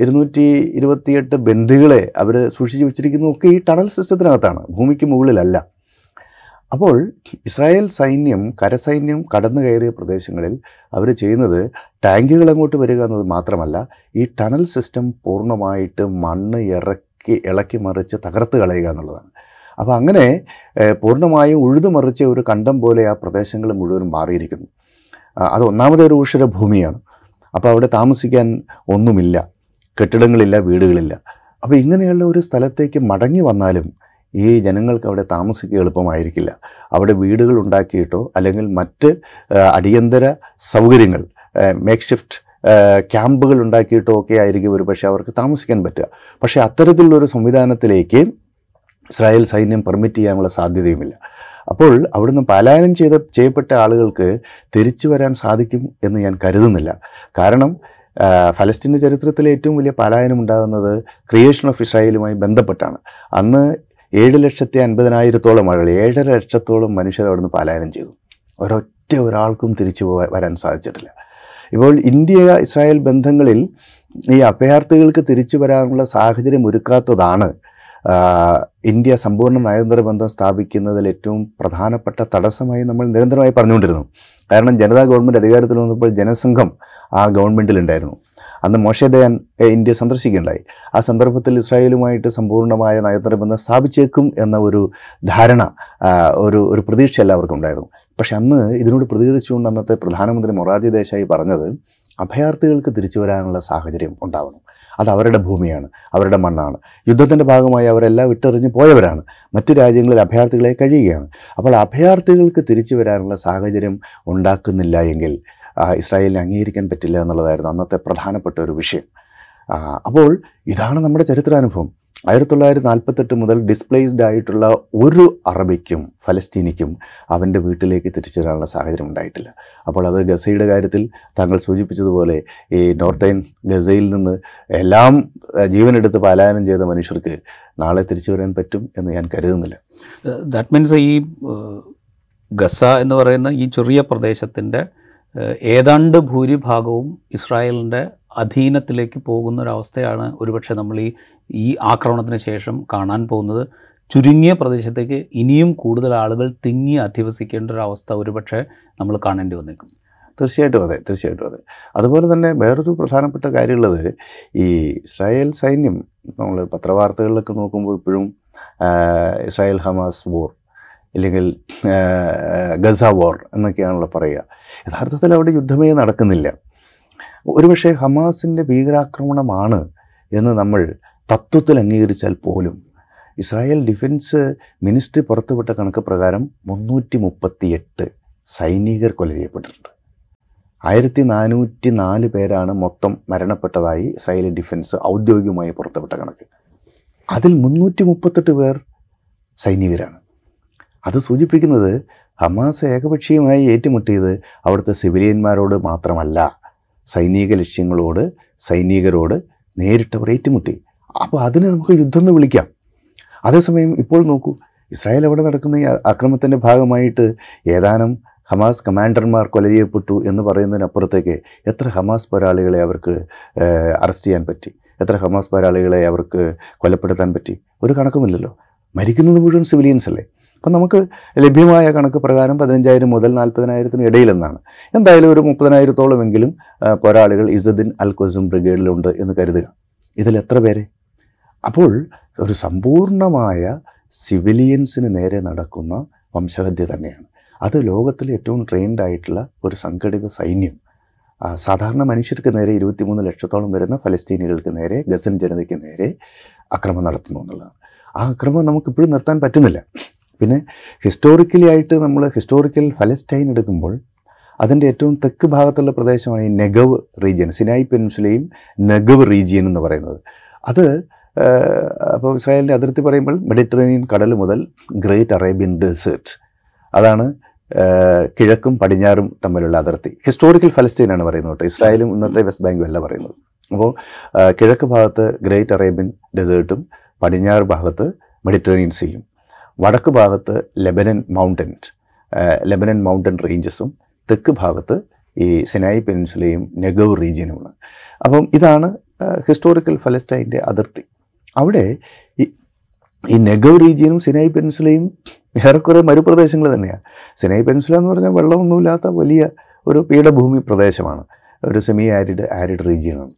ഇരുന്നൂറ്റി ഇരുപത്തിയെട്ട് ബന്ധികളെ അവർ സൂക്ഷിച്ചു വെച്ചിരിക്കുന്നതും ഒക്കെ ഈ ടണൽ സിസ്റ്റത്തിനകത്താണ് ഭൂമിക്ക് മുകളിലല്ല. അപ്പോൾ ഇസ്രായേൽ സൈന്യം കരസൈന്യം കടന്നു കയറിയ പ്രദേശങ്ങളിൽ അവർ ചെയ്യുന്നത് ടാങ്കുകൾ അങ്ങോട്ട് വരിക എന്നത് മാത്രമല്ല ഈ ടണൽ സിസ്റ്റം പൂർണമായിട്ട് മണ്ണ് ഇറക്കി ഇളക്കി ഇളക്കി മറിച്ച് തകർത്ത് കളയുക എന്നുള്ളതാണ്. അപ്പോൾ അങ്ങനെ പൂർണമായും ഉഴുതുമറിച്ച ഒരു കണ്ടം പോലെ ആ പ്രദേശങ്ങൾ മുഴുവനും മാറിയിരിക്കുന്നു. അത് ഒന്നാമത്തെ ഒരു ഊഷര ഭൂമിയാണ് അപ്പോൾ അവിടെ താമസിക്കാൻ ഒന്നുമില്ല. കെട്ടിടങ്ങളില്ല വീടുകളില്ല. അപ്പോൾ ഇങ്ങനെയുള്ള ഒരു സ്ഥലത്തേക്ക് മടങ്ങി വന്നാലും ഈ ജനങ്ങൾക്ക് അവിടെ താമസിക്കുക എളുപ്പമായിരിക്കില്ല. അവിടെ വീടുകൾ ഉണ്ടാക്കിയിട്ടോ അല്ലെങ്കിൽ മറ്റ് അടിയന്തര സൗകര്യങ്ങൾ മേക്ക് ഷിഫ്റ്റ് ക്യാമ്പുകൾ ഉണ്ടാക്കിയിട്ടോ ഒക്കെ ആയിരിക്കും ഒരു പക്ഷേ അവർക്ക് താമസിക്കാൻ പറ്റുക. പക്ഷേ അത്തരത്തിലുള്ളൊരു സംവിധാനത്തിലേക്ക് ഇസ്രായേൽ സൈന്യം പെർമിറ്റ് ചെയ്യാനുള്ള സാധ്യതയുമില്ല. അപ്പോൾ അവിടുന്ന് പലായനം ചെയ്ത ചെയ്യപ്പെട്ട ആളുകൾക്ക് തിരിച്ചു വരാൻ സാധിക്കും എന്ന് ഞാൻ കരുതുന്നില്ല. കാരണം ഫലസ്റ്റീന്റെ ചരിത്രത്തിലെ ഏറ്റവും വലിയ പലായനം ഉണ്ടാകുന്നത് ക്രിയേഷൻ ഓഫ് ഇസ്രായേലുമായി ബന്ധപ്പെട്ടാണ്. അന്ന് ഏഴ് ലക്ഷത്തി അൻപതിനായിരത്തോളം ആളുകൾ ഏഴര ലക്ഷത്തോളം മനുഷ്യർ അവിടുന്ന് പലായനം ചെയ്തു. ഒരൊറ്റ ഒരാൾക്കും തിരിച്ചു വരാൻ സാധിച്ചിട്ടില്ല. ഇപ്പോൾ ഇന്ത്യ ഇസ്രായേൽ ബന്ധങ്ങളിൽ ഈ അഭയാർത്ഥികൾക്ക് തിരിച്ചു വരാനുള്ള സാഹചര്യം ഒരുക്കാത്തതാണ് ഇന്ത്യ സമ്പൂർണ നയതന്ത്ര ബന്ധം സ്ഥാപിക്കുന്നതിൽ ഏറ്റവും പ്രധാനപ്പെട്ട തടസ്സമായി നമ്മൾ നിരന്തരമായി പറഞ്ഞുകൊണ്ടിരുന്നു. കാരണം ജനതാ ഗവൺമെന്റ് അധികാരത്തിൽ വന്നപ്പോൾ ജനസംഘം ആ ഗവൺമെന്റിലുണ്ടായിരുന്നു അന്ന് മോശദയാൻ ഇന്ത്യ സന്ദർശിക്കുകയുണ്ടായി. ആ സന്ദർഭത്തിൽ ഇസ്രായേലുമായിട്ട് സമ്പൂർണമായ നയതന്ത്ര ബന്ധം സ്ഥാപിച്ചേക്കും എന്ന ഒരു ധാരണ ഒരു ഒരു പ്രതീക്ഷ എല്ലാവർക്കും ഉണ്ടായിരുന്നു. പക്ഷെ അന്ന് ഇതിനോട് പ്രതികരിച്ചുകൊണ്ട് അന്നത്തെ പ്രധാനമന്ത്രി മൊറാർജി ദേശായി പറഞ്ഞത് അഭയാർത്ഥികൾക്ക് തിരിച്ചു വരാനുള്ള സാഹചര്യം ഉണ്ടാവണം. അത് അവരുടെ ഭൂമിയാണ് അവരുടെ മണ്ണാണ്. യുദ്ധത്തിന്റെ ഭാഗമായി അവരെല്ലാം വിട്ടെറിഞ്ഞ് പോയവരാണ്. മറ്റു രാജ്യങ്ങളിൽ അഭയാർത്ഥികളെ കഴിയുകയാണ്. അപ്പോൾ അഭയാർത്ഥികൾക്ക് തിരിച്ചു വരാനുള്ള സാഹചര്യം ഉണ്ടാക്കുന്നില്ല എങ്കിൽ ഇസ്രായേലിനെ അംഗീകരിക്കാൻ പറ്റില്ല എന്നുള്ളതായിരുന്നു അന്നത്തെ പ്രധാനപ്പെട്ട ഒരു വിഷയം. അപ്പോൾ ഇതാണ് നമ്മുടെ ചരിത്രാനുഭവം. ആയിരത്തി തൊള്ളായിരത്തി നാൽപ്പത്തെട്ട് മുതൽ ഡിസ്പ്ലേസ്ഡ് ആയിട്ടുള്ള ഒരു അറബിക്കും ഫലസ്തീനിക്കും അവന്റെ വീട്ടിലേക്ക് തിരിച്ചു വരാനുള്ള സാഹചര്യം ഉണ്ടായിട്ടില്ല. അപ്പോൾ അത് ഗസയുടെ കാര്യത്തിൽ താങ്കൾ സൂചിപ്പിച്ചതുപോലെ ഈ നോർത്തേൺ ഗസയിൽ നിന്ന് എല്ലാം ജീവനെടുത്ത് പലായനം ചെയ്ത മനുഷ്യർക്ക് നാളെ തിരിച്ചു വരാൻ പറ്റും എന്ന് ഞാൻ കരുതുന്നില്ല. ദാറ്റ് മീൻസ് ഈ ഗസ എന്ന് പറയുന്ന ഈ ചെറിയ പ്രദേശത്തിന്റെ ഏതാണ്ട് ഭൂരിഭാഗവും ഇസ്രായേലിന്റെ അധീനത്തിലേക്ക് പോകുന്ന ഒരവസ്ഥയാണ് ഒരുപക്ഷെ നമ്മൾ ഈ ഈ ആക്രമണത്തിന് ശേഷം കാണാൻ പോകുന്നത്. ചുരുങ്ങിയ പ്രദേശത്തേക്ക് ഇനിയും കൂടുതൽ ആളുകൾ തിങ്ങി അധിവസിക്കേണ്ട ഒരു അവസ്ഥ ഒരുപക്ഷെ നമ്മൾ കാണേണ്ടി വന്നേക്കും. തീർച്ചയായിട്ടും അതെ തീർച്ചയായിട്ടും അതെ. അതുപോലെ തന്നെ വേറൊരു പ്രധാനപ്പെട്ട കാര്യമുള്ളത് ഈ ഇസ്രായേൽ സൈന്യം നമ്മൾ പത്രവാർത്തകളിലൊക്കെ നോക്കുമ്പോൾ ഇപ്പോഴും ഇസ്രായേൽ ഹമാസ് വോർ ഇല്ലെങ്കിൽ ഗസ വോർ എന്നൊക്കെയാണല്ലോ പറയുക. യഥാർത്ഥത്തിൽ അവിടെ യുദ്ധമേ നടക്കുന്നില്ല. ഒരുപക്ഷെ ഹമാസിന്റെ ഭീകരാക്രമണമാണ് എന്ന് നമ്മൾ തത്വത്തിൽ അംഗീകരിച്ചാൽ പോലും ഇസ്രായേൽ ഡിഫൻസ് മിനിസ്ട്രി പുറത്തുവിട്ട കണക്ക് പ്രകാരം മുന്നൂറ്റി മുപ്പത്തിയെട്ട് സൈനികർ കൊല ചെയ്യപ്പെട്ടിട്ടുണ്ട്. ആയിരത്തി നാനൂറ്റി നാല് പേരാണ് മൊത്തം മരണപ്പെട്ടതായി ഇസ്രായേലി ഡിഫൻസ് ഔദ്യോഗികമായി പുറത്തുവിട്ട കണക്ക്. അതിൽ മുന്നൂറ്റി മുപ്പത്തെട്ട് പേർ സൈനികരാണ്. അത് സൂചിപ്പിക്കുന്നത് ഹമാസ് ഏകപക്ഷീയമായി ഏറ്റുമുട്ടിയത് അവിടുത്തെ സിവിലിയന്മാരോട് മാത്രമല്ല. സൈനിക ലക്ഷ്യങ്ങളോട് സൈനികരോട് നേരിട്ടവർ ഏറ്റുമുട്ടി. അപ്പോൾ അതിനെ നമുക്ക് യുദ്ധം എന്ന് വിളിക്കാം. അതേസമയം ഇപ്പോൾ നോക്കൂ ഇസ്രായേൽ അവിടെ നടക്കുന്ന ഈ അക്രമത്തിന്റെ ഭാഗമായിട്ട് ഏതാനും ഹമാസ് കമാൻഡർമാർ കൊല ചെയ്യപ്പെട്ടു എന്ന് പറയുന്നതിനപ്പുറത്തേക്ക് എത്ര ഹമാസ് പോരാളികളെ അവർക്ക് അറസ്റ്റ് ചെയ്യാൻ പറ്റി? എത്ര ഹമാസ് പോരാളികളെ അവർക്ക് കൊലപ്പെടുത്താൻ പറ്റി? ഒരു കണക്കുമില്ലല്ലോ. മരിക്കുന്നത് മുഴുവൻ സിവിലിയൻസ് അല്ലേ അപ്പം നമുക്ക് ലഭ്യമായ കണക്ക് പ്രകാരം പതിനഞ്ചായിരം മുതൽ നാൽപ്പതിനായിരത്തിന് ഇടയിലെന്നാണ്. എന്തായാലും ഒരു മുപ്പതിനായിരത്തോളമെങ്കിലും പോരാളികൾ ഇസദിൻ അൽ കൊസും ബ്രിഗേഡിലുണ്ട് എന്ന് കരുതുക. ഇതിൽ എത്ര പേരെ? അപ്പോൾ ഒരു സമ്പൂർണമായ സിവിലിയൻസിന് നേരെ നടക്കുന്ന വംശഹത്യ തന്നെയാണ്. അത് ലോകത്തിലെ ഏറ്റവും ട്രെയിൻഡ് ആയിട്ടുള്ള ഒരു സംഘടിത സൈന്യം. സാധാരണ മനുഷ്യർക്ക് നേരെ ഇരുപത്തിമൂന്ന് ലക്ഷത്തോളം വരുന്ന ഫലസ്തീനികൾക്ക് നേരെ ഗസൻ ജനതയ്ക്ക് നേരെ അക്രമം നടത്തുന്നു എന്നുള്ളതാണ്. ആ അക്രമം നമുക്കിപ്പോഴും നിർത്താൻ പറ്റുന്നില്ല. പിന്നെ ഹിസ്റ്റോറിക്കലി ആയിട്ട് നമ്മൾ ഹിസ്റ്റോറിക്കൽ ഫലസ്റ്റൈൻ എടുക്കുമ്പോൾ അതിന്റെ ഏറ്റവും തെക്ക് ഭാഗത്തുള്ള പ്രദേശമാണ് ഈ നെഗവ് റീജിയൻ സിനായി പെൻസുലയും നെഗവ് റീജിയൻ എന്ന് പറയുന്നത്. അത് അപ്പോൾ ഇസ്രായേലിന്റെ അതിർത്തി പറയുമ്പോൾ മെഡിറ്ററേനിയൻ കടൽ മുതൽ ഗ്രേറ്റ് അറേബ്യൻ ഡെസേർട്ട്. അതാണ് കിഴക്കും പടിഞ്ഞാറും തമ്മിലുള്ള അതിർത്തി. ഹിസ്റ്റോറിക്കൽ ഫലസ്തീനാണ് പറയുന്നത് കേട്ടോ. ഇസ്രായേലും ഇന്നത്തെ വെസ്റ്റ് ബാങ്കും അല്ല പറയുന്നത്. അപ്പോൾ കിഴക്ക് ഭാഗത്ത് ഗ്രേറ്റ് അറേബ്യൻ ഡെസേർട്ടും പടിഞ്ഞാറ് ഭാഗത്ത് മെഡിറ്ററേനിയൻ സീയും. വടക്ക് ഭാഗത്ത് ലെബനൻ മൗണ്ടൻ ലെബനൻ മൗണ്ടൻ റേഞ്ചസും തെക്ക് ഭാഗത്ത് ഈ സിനായി പെനിൻസുലയും നെഗവ് റീജിയനുമാണ്. അപ്പം ഇതാണ് ഹിസ്റ്റോറിക്കൽ ഫലസ്റ്റൈന്റെ അതിർത്തി. അവിടെ ഈ നെഗവ് റീജിയനും സിനായി പെനിൻസുലയും ഏറെക്കുറെ മരുപ്രദേശങ്ങൾ തന്നെയാണ്. സിനായി പെനിൻസുല എന്ന് പറഞ്ഞാൽ വെള്ളമൊന്നുമില്ലാത്ത വലിയ ഒരു പീഠഭൂമി പ്രദേശമാണ്. ഒരു സെമി ആരിഡ് ആരിഡ് റീജിയനാണ്.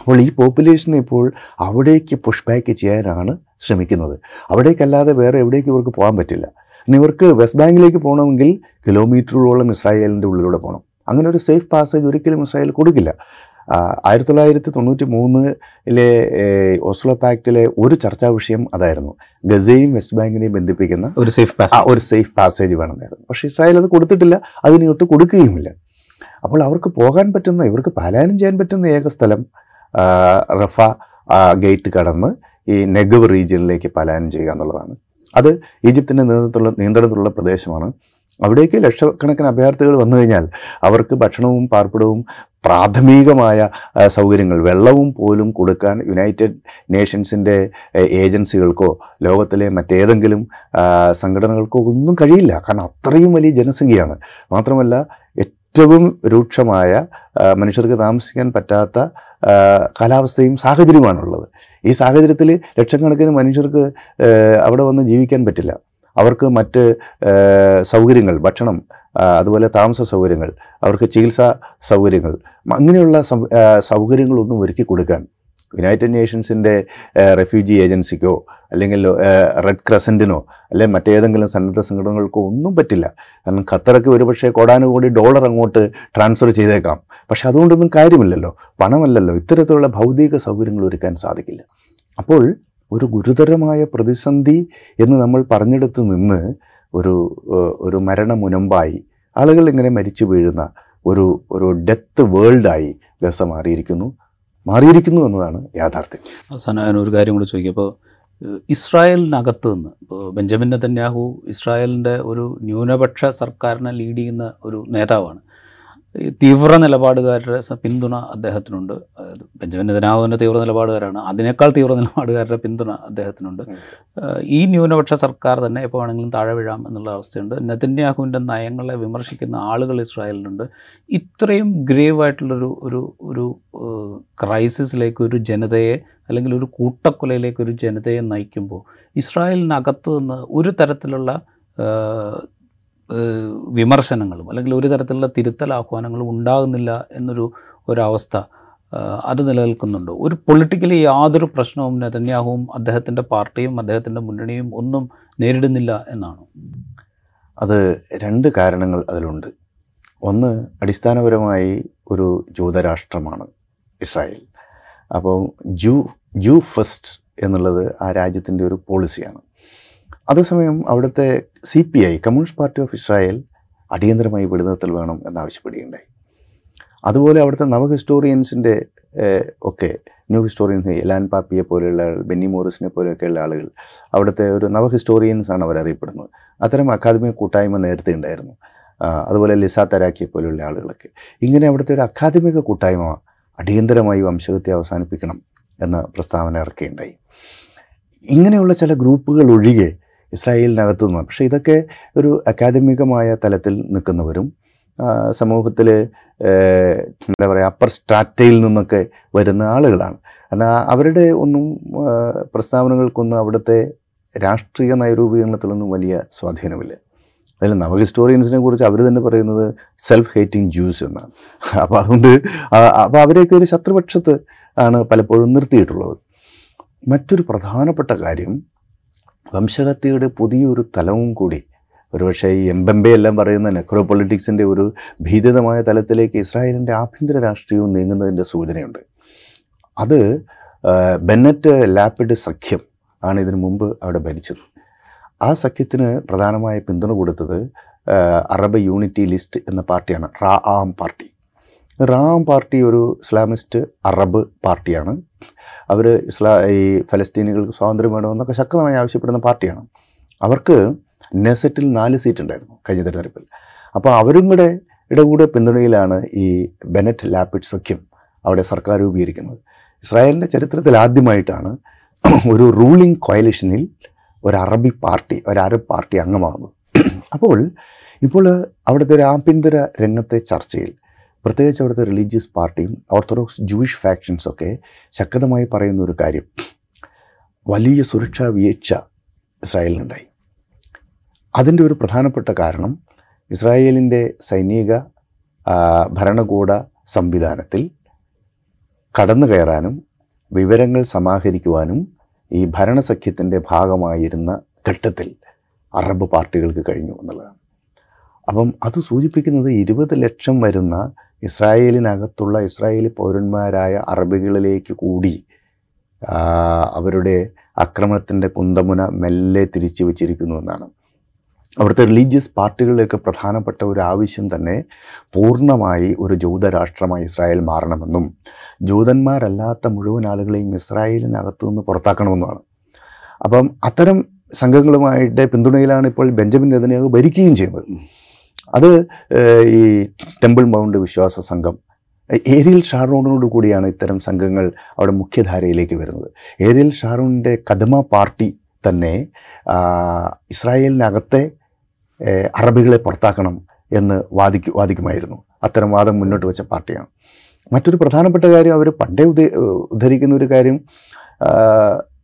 അപ്പോൾ ഈ പോപ്പുലേഷൻ ഇപ്പോൾ അവിടേക്ക് പുഷ് ബാക്ക് ചെയ്യാനാണ് ശ്രമിക്കുന്നത്. അവിടേക്കല്ലാതെ വേറെ എവിടേക്ക് ഇവർക്ക് പോകാൻ പറ്റില്ല. ഇവർക്ക് വെസ്റ്റ് ബാങ്കിലേക്ക് പോകണമെങ്കിൽ കിലോമീറ്ററുകളോളം ഇസ്രായേലിന്റെ ഉള്ളിലൂടെ പോകണം. അങ്ങനെ ഒരു സേഫ് പാസേജ് ഒരിക്കലും ഇസ്രായേൽ കൊടുക്കില്ല. ആയിരത്തി തൊള്ളായിരത്തി തൊണ്ണൂറ്റി മൂന്നിലെ ഓസ്ലോ പാക്റ്റിലെ ഒരു ചർച്ചാ വിഷയം അതായിരുന്നു. ഗസയും വെസ്റ്റ് ബാങ്കിനെയും ബന്ധിപ്പിക്കുന്ന ഒരു സേഫ് ആ പാസ് ഒരു സേഫ് പാസേജ് വേണമെന്നായിരുന്നു പക്ഷേ ഇസ്രായേൽ അത് കൊടുത്തിട്ടില്ല. അതിനൊട്ട് കൊടുക്കുകയുമില്ല. അപ്പോൾ അവർക്ക് പോകാൻ പറ്റുന്ന ഇവർക്ക് പലായനം ചെയ്യാൻ പറ്റുന്ന ഏക സ്ഥലം റഫ ഗേറ്റ് കടന്ന് ഈ നെഗവ് റീജിയനിലേക്ക് പലായനം ചെയ്യുക എന്നുള്ളതാണ്. അത് ഈജിപ്തിന്റെ നിയന്ത്രണത്തിലുള്ള നിയന്ത്രണത്തിലുള്ള പ്രദേശമാണ്. അവിടേക്ക് ലക്ഷക്കണക്കിന് അഭയാർത്ഥികൾ വന്നു കഴിഞ്ഞാൽ അവർക്ക് ഭക്ഷണവും പാർപ്പിടവും പ്രാഥമികമായ സൗകര്യങ്ങൾ വെള്ളവും പോലും കൊടുക്കാൻ യുണൈറ്റഡ് നേഷൻസിന്റെ ഏജൻസികൾക്കോ ലോകത്തിലെ മറ്റേതെങ്കിലും സംഘടനകൾക്കോ ഒന്നും കഴിയില്ല. കാരണം അത്രയും വലിയ ജനസംഖ്യയാണ്. മാത്രമല്ല ഏറ്റവും രൂക്ഷമായ മനുഷ്യർക്ക് താമസിക്കാൻ പറ്റാത്ത കാലാവസ്ഥയും സാഹചര്യമാണുള്ളത് ഈ സാഹചര്യത്തിൽ ലക്ഷക്കണക്കിന് മനുഷ്യർക്ക് അവിടെ വന്ന് ജീവിക്കാൻ പറ്റില്ല. അവർക്ക് മറ്റ് സൗകര്യങ്ങൾ ഭക്ഷണം അതുപോലെ താമസ സൗകര്യങ്ങൾ അവർക്ക് ചികിത്സാ സൗകര്യങ്ങൾ അങ്ങനെയുള്ള സൗകര്യങ്ങളൊന്നും ഒരുക്കി കൊടുക്കാൻ യുണൈറ്റഡ് നേഷൻസിന്റെ റെഫ്യൂജി ഏജൻസിക്കോ അല്ലെങ്കിൽ റെഡ് ക്രസന്റിനോ അല്ലെങ്കിൽ മറ്റേതെങ്കിലും സന്നദ്ധ സംഘടനകൾക്കോ ഒന്നും പറ്റില്ല. കാരണം ഖത്തറൊക്കെ ഒരുപക്ഷെ കോടാനുകോടി ഡോളർ അങ്ങോട്ട് ട്രാൻസ്ഫർ ചെയ്തേക്കാം. പക്ഷെ അതുകൊണ്ടൊന്നും കാര്യമില്ലല്ലോ. പണമല്ലല്ലോ. ഇത്തരത്തിലുള്ള ഭൗതിക സൗകര്യങ്ങൾ ഒരുക്കാൻ സാധിക്കില്ല. അപ്പോൾ ഒരു ഗുരുതരമായ പ്രതിസന്ധി എന്ന് നമ്മൾ പറഞ്ഞെടുത്ത് നിന്ന് ഒരു ഒരു മരണമുനമ്പായി ആളുകൾ ഇങ്ങനെ മരിച്ചു വീഴുന്ന ഒരു ഒരു ഡെത്ത് വേൾഡായി ഗസ മാറിയിരിക്കുന്നു മാറിയിരിക്കുന്നു എന്നതാണ് യാഥാർത്ഥ്യം. അവസാനം ഞാൻ ഒരു കാര്യം കൂടി ചോദിക്കും. അപ്പോൾ ഇസ്രായേലിനകത്ത് നിന്ന് ഇപ്പോൾ ബെഞ്ചമിൻ നെതന്യാഹു ഇസ്രായേലിന്റെ ഒരു ന്യൂനപക്ഷ സർക്കാരിനെ ലീഡ് ചെയ്യുന്ന ഒരു നേതാവാണ്. ഈ തീവ്ര നിലപാടുകാരുടെ പിന്തുണ അദ്ദേഹത്തിനുണ്ട്. അതായത് ബെഞ്ചമിൻ നെതന്യാഹുവിന്റെ തീവ്ര നിലപാടുകാരാണ്. അതിനേക്കാൾ തീവ്ര നിലപാടുകാരുടെ പിന്തുണ അദ്ദേഹത്തിനുണ്ട്. ഈ ന്യൂനപക്ഷ സർക്കാർ തന്നെ എപ്പോൾ വേണമെങ്കിലും താഴെ വീഴാം എന്നുള്ള അവസ്ഥയുണ്ട്. നെതന്യാഹുവിന്റെ നയങ്ങളെ വിമർശിക്കുന്ന ആളുകൾ ഇസ്രായേലിലുണ്ട്. ഇത്രയും ഗ്രേവ് ആയിട്ടുള്ളൊരു ഒരു ഒരു ഒരു ക്രൈസിസിലേക്ക് ഒരു ജനതയെ അല്ലെങ്കിൽ ഒരു കൂട്ടക്കൊലയിലേക്ക് ഒരു ജനതയെ നയിക്കുമ്പോൾ ഇസ്രായേലിനകത്ത് നിന്ന് ഒരു തരത്തിലുള്ള വിമർശനങ്ങളും അല്ലെങ്കിൽ ഒരു തരത്തിലുള്ള തിരുത്തൽ ആഹ്വാനങ്ങളും ഉണ്ടാകുന്നില്ല എന്നൊരു ഒരവസ്ഥ അത് നിലനിൽക്കുന്നുണ്ട്. ഒരു പൊളിറ്റിക്കലി യാതൊരു പ്രശ്നവും നെതന്യാഹുവും അദ്ദേഹത്തിന്റെ പാർട്ടിയും അദ്ദേഹത്തിന്റെ മുന്നണിയും ഒന്നും നേരിടുന്നില്ല എന്നാണ്. അത് രണ്ട് കാരണങ്ങൾ അതിലുണ്ട്. ഒന്ന് അടിസ്ഥാനപരമായി ഒരു ജൂതരാഷ്ട്രമാണ് ഇസ്രായേൽ. അപ്പോൾ ജൂ ജൂ ഫസ്റ്റ് എന്നുള്ളത് ആ രാജ്യത്തിന്റെ ഒരു പോളിസിയാണ്. അതേസമയം അവിടുത്തെ C P I communist party of Israel അടിയന്തരമായി വെടിനിർത്തൽ വേണം എന്നാവശ്യപ്പെടുകയുണ്ടായി. അതുപോലെ അവിടുത്തെ നവ ഹിസ്റ്റോറിയൻസിന്റെ ഒക്കെ ന്യൂ ഹിസ്റ്റോറിയൻസ് എലാൻ പാപ്പിയെ പോലെയുള്ള ബെന്നി മോറിസിനെ പോലെയൊക്കെയുള്ള ആളുകൾ അവിടുത്തെ ഒരു നവ ഹിസ്റ്റോറിയൻസ് ആണ് അവരറിയപ്പെടുന്നത്. അത്തരം അക്കാദമിക കൂട്ടായ്മ നേരത്തെ ഉണ്ടായിരുന്നു. അതുപോലെ ലിസ തരാക്കിയെ പോലെയുള്ള ആളുകളൊക്കെ. ഇങ്ങനെ അവിടുത്തെ ഒരു അക്കാദമിക കൂട്ടായ്മ അടിയന്തരമായി വംശഹത്യ അവസാനിപ്പിക്കണം എന്ന പ്രസ്താവന ഇറക്കുകയുണ്ടായി ഇങ്ങനെയുള്ള ചില ഗ്രൂപ്പുകൾ ഒഴികെ ഇസ്രായേലിനകത്തു നിന്ന് പക്ഷേ ഇതൊക്കെ ഒരു അക്കാദമികമായ തലത്തിൽ നിൽക്കുന്നവരും സമൂഹത്തിൽ എന്താ പറയുക അപ്പർ സ്ട്രാറ്റയിൽ നിന്നൊക്കെ വരുന്ന ആളുകളാണ്. കാരണം അവരുടെ ഒന്നും പ്രസ്താവനകൾക്കൊന്നും അവിടുത്തെ രാഷ്ട്രീയ നയരൂപീകരണത്തിലൊന്നും വലിയ സ്വാധീനമില്ല. അതിൽ നവ ഹിസ്റ്റോറിയൻസിനെ കുറിച്ച് അവർ തന്നെ പറയുന്നത് സെൽഫ് ഹേറ്റിംഗ് ജ്യൂസ് എന്നാണ്. അപ്പോൾ അതുകൊണ്ട് അപ്പോൾ അവരെയൊക്കെ ഒരു ശത്രുപക്ഷത്ത് ആണ് പലപ്പോഴും നിർത്തിയിട്ടുള്ളത്. മറ്റൊരു പ്രധാനപ്പെട്ട കാര്യം വംശഹത്യയുടെ പുതിയൊരു തലവും കൂടി. ഒരുപക്ഷെ ഈ എംബെമ്പെ എല്ലാം പറയുന്ന നെക്രോപൊളിറ്റിക്സിന്റെ ഒരു ഭീതിതമായ തലത്തിലേക്ക് ഇസ്രായേലിന്റെ ആഭ്യന്തര രാഷ്ട്രീയവും നീങ്ങുന്നതിന്റെ സൂചനയുണ്ട്. അത് ബെന്നറ്റ് ലാപ്പിഡ് സഖ്യം ആണ് ഇതിനു മുമ്പ് അവിടെ ഭരിച്ചത്. ആ സഖ്യത്തിന് പ്രധാനമായ പിന്തുണ കൊടുത്തത് അറബ് യൂണിറ്റി ലിസ്റ്റ് എന്ന പാർട്ടിയാണ് Ra'am party. Ra'am party ഒരു ഇസ്ലാമിസ്റ്റ് അറബ് പാർട്ടിയാണ്. അവർ ഇസ്ലാ ഈ ഫലസ്തീനികൾക്ക് സ്വാതന്ത്ര്യം വേണമെന്നൊക്കെ ശക്തമായി ആവശ്യപ്പെടുന്ന പാർട്ടിയാണ്. അവർക്ക് നെസറ്റിൽ നാല് സീറ്റ് ഉണ്ടായിരുന്നു കഴിഞ്ഞ തിരഞ്ഞെടുപ്പിൽ. അപ്പോൾ അവരും കൂടെ ഇടകൂടെ പിന്തുണയിലാണ് ഈ ബെനറ്റ് ലാപ്പിഡ് സഖ്യം അവിടെ സർക്കാർ രൂപീകരിക്കുന്നത്. ഇസ്രായേലിന്റെ ചരിത്രത്തിൽ ആദ്യമായിട്ടാണ് ഒരു റൂളിംഗ് കോയലിഷനിൽ ഒരു അറബി പാർട്ടി ഒരു അറബ് പാർട്ടി അംഗമാകുന്നത് അപ്പോൾ ഇപ്പോൾ അവിടുത്തെ ഒരു ആഭ്യന്തര രംഗത്തെ ചർച്ചയിൽ പ്രത്യേകിച്ച് അവിടുത്തെ റിലീജിയസ് പാർട്ടിയും ഓർത്തഡോക്സ് ജൂയിഷ് ഫാക്ഷൻസൊക്കെ ശക്തമായി പറയുന്ന ഒരു കാര്യം. വലിയ സുരക്ഷാ വീഴ്ച ഇസ്രായേലിനുണ്ടായി. അതിന്റെ ഒരു പ്രധാനപ്പെട്ട കാരണം ഇസ്രായേലിന്റെ സൈനിക ഭരണകൂട സംവിധാനത്തിൽ കടന്നു കയറാനും വിവരങ്ങൾ സമാഹരിക്കുവാനും ഈ ഭരണസഖ്യത്തിന്റെ ഭാഗമായിരുന്ന ഘട്ടത്തിൽ അറബ് പാർട്ടികൾക്ക് കഴിഞ്ഞു എന്നുള്ളതാണ്. അപ്പം അത് സൂചിപ്പിക്കുന്നത് ഇരുപത് ലക്ഷം വരുന്ന ഇസ്രായേലിനകത്തുള്ള ഇസ്രായേലി പൗരന്മാരായ അറബികളിലേക്ക് കൂടി അവരുടെ ആക്രമണത്തിന്റെ കുന്തമുന മെല്ലെ തിരിച്ചു വച്ചിരിക്കുന്നു എന്നാണ്. അവിടുത്തെ റിലീജിയസ് പാർട്ടികളിലേക്ക് പ്രധാനപ്പെട്ട ഒരു ആവശ്യം തന്നെ പൂർണമായി ഒരു ജൂതരാഷ്ട്രമായി ഇസ്രായേൽ മാറണമെന്നും ജൂതന്മാരല്ലാത്ത മുഴുവൻ ആളുകളെയും ഇസ്രായേലിനകത്തു നിന്ന് പുറത്താക്കണമെന്നുമാണ്. അപ്പം അത്തരം സംഘങ്ങളുമായിട്ട് പിന്തുണയിലാണ് ഇപ്പോൾ ബെഞ്ചമിൻ നെതന്യാഹു ഭരിക്കുകയും ചെയ്യുന്നത്. അത് ഈ ടെമ്പിൾ മൗണ്ട് വിശ്വാസ സംഘം ഏരിയൽ ഷാറൂണിനോട് കൂടിയാണ് ഇത്തരം സംഘങ്ങൾ അവിടെ മുഖ്യധാരയിലേക്ക് വരുന്നത്. ഏരിയൽ ഷാറൂണിന്റെ കദമ പാർട്ടി തന്നെ ഇസ്രായേലിനകത്തെ അറബികളെ പുറത്താക്കണം എന്ന് വാദിക്കു വാദിക്കുമായിരുന്നു. അത്തരം വാദം മുന്നോട്ട് വെച്ച പാർട്ടിയാണ്. മറ്റൊരു പ്രധാനപ്പെട്ട കാര്യം അവർ പണ്ടേ ഉദ ഉദ്ധരിക്കുന്ന ഒരു കാര്യം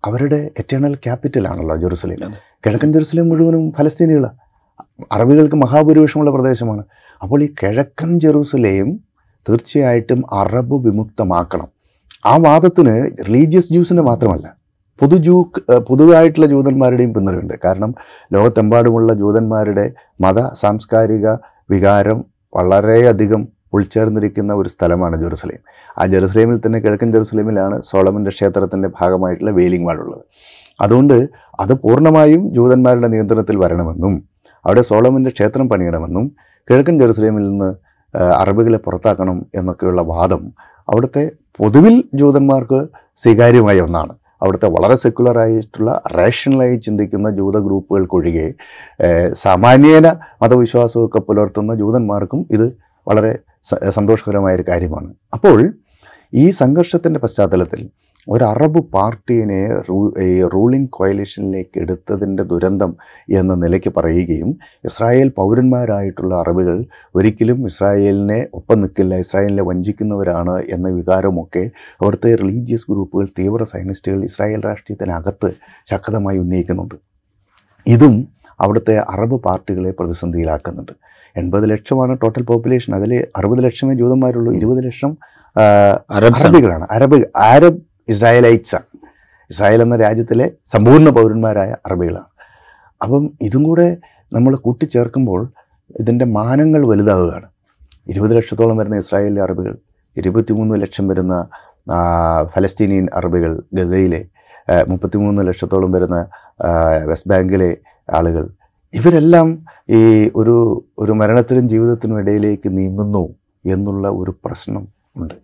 അവരുടെ എറ്റേണൽ ക്യാപിറ്റലാണല്ലോ ജെറുസലേം. കിഴക്കൻ ജെറുസലേം മുഴുവനും ഫലസ്തീനികളാണ് അറബികൾക്ക് മഹാഭൂരിപക്ഷമുള്ള പ്രദേശമാണ്. അപ്പോൾ ഈ കിഴക്കൻ ജെറൂസലേം തീർച്ചയായിട്ടും അറബ് വിമുക്തമാക്കണം. ആ വാദത്തിന് റിലീജിയസ് ജ്യൂസിന്റെ മാത്രമല്ല പൊതു ജൂ പൊതുവായിട്ടുള്ള ജൂതന്മാരുടെയും പിന്തുണയുണ്ട്. കാരണം ലോകത്തെമ്പാടുമുള്ള ജൂതന്മാരുടെ മത സാംസ്കാരിക വികാരം വളരെയധികം ഉൾച്ചേർന്നിരിക്കുന്ന ഒരു സ്ഥലമാണ് ജെറുസലേം. ആ ജെറുസലേമിൽ തന്നെ കിഴക്കൻ ജെറുസലേമിലാണ് സോളമന്റെ ക്ഷേത്രത്തിന്റെ ഭാഗമായിട്ടുള്ള വേലിംഗ് വാൾ ഉള്ളത് അതുകൊണ്ട് അത് പൂർണമായും ജൂതന്മാരുടെ നിയന്ത്രണത്തിൽ വരണമെന്നും അവിടെ സോളമന്റെ ക്ഷേത്രം പണിയണമെന്നും കിഴക്കൻ ജെറുസലേമിൽ നിന്ന് അറബികളെ പുറത്താക്കണം എന്നൊക്കെയുള്ള വാദം അവിടുത്തെ പൊതുവിൽ ജൂതന്മാർക്ക് സ്വീകാര്യമായ ഒന്നാണ്. അവിടുത്തെ വളരെ സെക്കുലറായിട്ടുള്ള റേഷണലായി ചിന്തിക്കുന്ന ജൂത ഗ്രൂപ്പുകൾക്കൊഴികെ സാമാന്യേന മതവിശ്വാസമൊക്കെ പുലർത്തുന്ന ജൂതന്മാർക്കും ഇത് വളരെ സന്തോഷകരമായൊരു കാര്യമാണ്. അപ്പോൾ ഈ സംഘർഷത്തിന്റെ പശ്ചാത്തലത്തിൽ ഒരു അറബ് പാർട്ടീനെ റൂ ഈ റൂളിംഗ് കോയലേഷനിലേക്ക് എടുത്തതിന്റെ ദുരന്തം എന്ന നിലയ്ക്ക് പറയുകയും ഇസ്രായേൽ പൗരന്മാരായിട്ടുള്ള അറബികൾ ഒരിക്കലും ഇസ്രായേലിനെ ഒപ്പം നിൽക്കില്ല ഇസ്രായേലിനെ വഞ്ചിക്കുന്നവരാണ് എന്ന വികാരമൊക്കെ അവിടുത്തെ റിലീജിയസ് ഗ്രൂപ്പുകൾ തീവ്ര സൈനിസ്റ്റുകൾ ഇസ്രായേൽ രാഷ്ട്രീയത്തിനകത്ത് ശക്തമായി ഉന്നയിക്കുന്നുണ്ട്. ഇതും അവിടുത്തെ അറബ് പാർട്ടികളെ പ്രതിസന്ധിയിലാക്കുന്നുണ്ട്. എൺപത് ലക്ഷമാണ് ടോട്ടൽ പോപ്പുലേഷൻ അതിൽ അറുപത് ലക്ഷമേ ജൂതന്മാരുള്ളൂ. ഇരുപത് ലക്ഷം അറബികളാണ്. അറബ് ആരബ് ഇസ്രായേലൈറ്റ്സാണ് ഇസ്രായേൽ എന്ന രാജ്യത്തിലെ സമ്പൂർണ പൗരന്മാരായ അറബികളാണ്. അപ്പം ഇതും കൂടെ നമ്മൾ കൂട്ടിച്ചേർക്കുമ്പോൾ ഇതിന്റെ മാനങ്ങൾ വലുതാവുകയാണ്. ഇരുപത് ലക്ഷത്തോളം വരുന്ന ഇസ്രായേലിലെ അറബികൾ ഇരുപത്തിമൂന്ന് ലക്ഷം വരുന്ന ഫലസ്തീനിയൻ അറബികൾ ഗസയിലെ മുപ്പത്തിമൂന്ന് ലക്ഷത്തോളം വരുന്ന വെസ്റ്റ് ബാങ്കിലെ ആളുകൾ ഇവരെല്ലാം ഈ ഒരു ഒരു മരണത്തിനും ജീവിതത്തിനും ഇടയിലേക്ക് നീങ്ങുന്നു എന്നുള്ള ഒരു പ്രശ്നം ഉണ്ട്.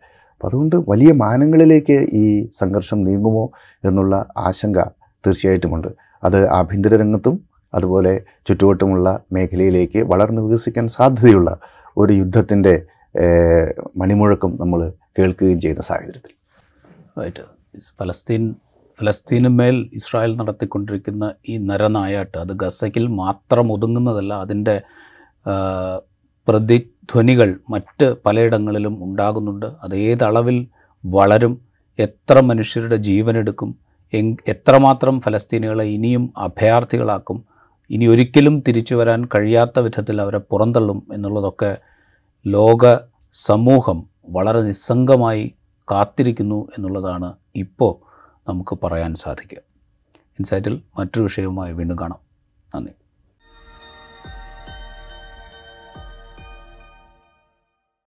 അപ്പം അതുകൊണ്ട് വലിയ മാനങ്ങളിലേക്ക് ഈ സംഘർഷം നീങ്ങുമോ എന്നുള്ള ആശങ്ക തീർച്ചയായിട്ടുമുണ്ട്. അത് ആഭ്യന്തര രംഗത്തും അതുപോലെ ചുറ്റുവട്ടമുള്ള മേഖലയിലേക്ക് വളർന്ന് വികസിക്കാൻ സാധ്യതയുള്ള ഒരു യുദ്ധത്തിന്റെ മണിമുഴക്കം നമ്മൾ കേൾക്കുകയും ചെയ്യുന്ന സാഹചര്യത്തിൽ. റൈറ്റ് ഫലസ്തീൻ ഫലസ്തീനുമേൽ ഇസ്രായേൽ നടത്തിക്കൊണ്ടിരിക്കുന്ന ഈ നരനായാട്ട് അത് ഗസയ്ക്കിൽ മാത്രം ഒതുങ്ങുന്നതല്ല അതിന്റെ ആ, പ്രതിധ്വനികൾ മറ്റ് പലയിടങ്ങളിലും ഉണ്ടാകുന്നുണ്ട്. അത് ഏതളവിൽ വളരും എത്ര മനുഷ്യരുടെ ജീവനെടുക്കും എങ് എത്രമാത്രം ഫലസ്തീനികളെ ഇനിയും അഭയാർത്ഥികളാക്കും ഇനി ഒരിക്കലും തിരിച്ചു വരാൻ കഴിയാത്ത വിധത്തിൽ അവരെ പുറന്തള്ളും എന്നുള്ളതൊക്കെ ലോക സമൂഹം വളരെ നിസ്സംഗമായി കാത്തിരിക്കുന്നു എന്നുള്ളതാണ് ഇപ്പോൾ നമുക്ക് പറയാൻ സാധിക്കുക. ഇൻസൈറ്റിൽ മറ്റൊരു വിഷയവുമായി വീണ്ടും കാണാം. നന്ദി.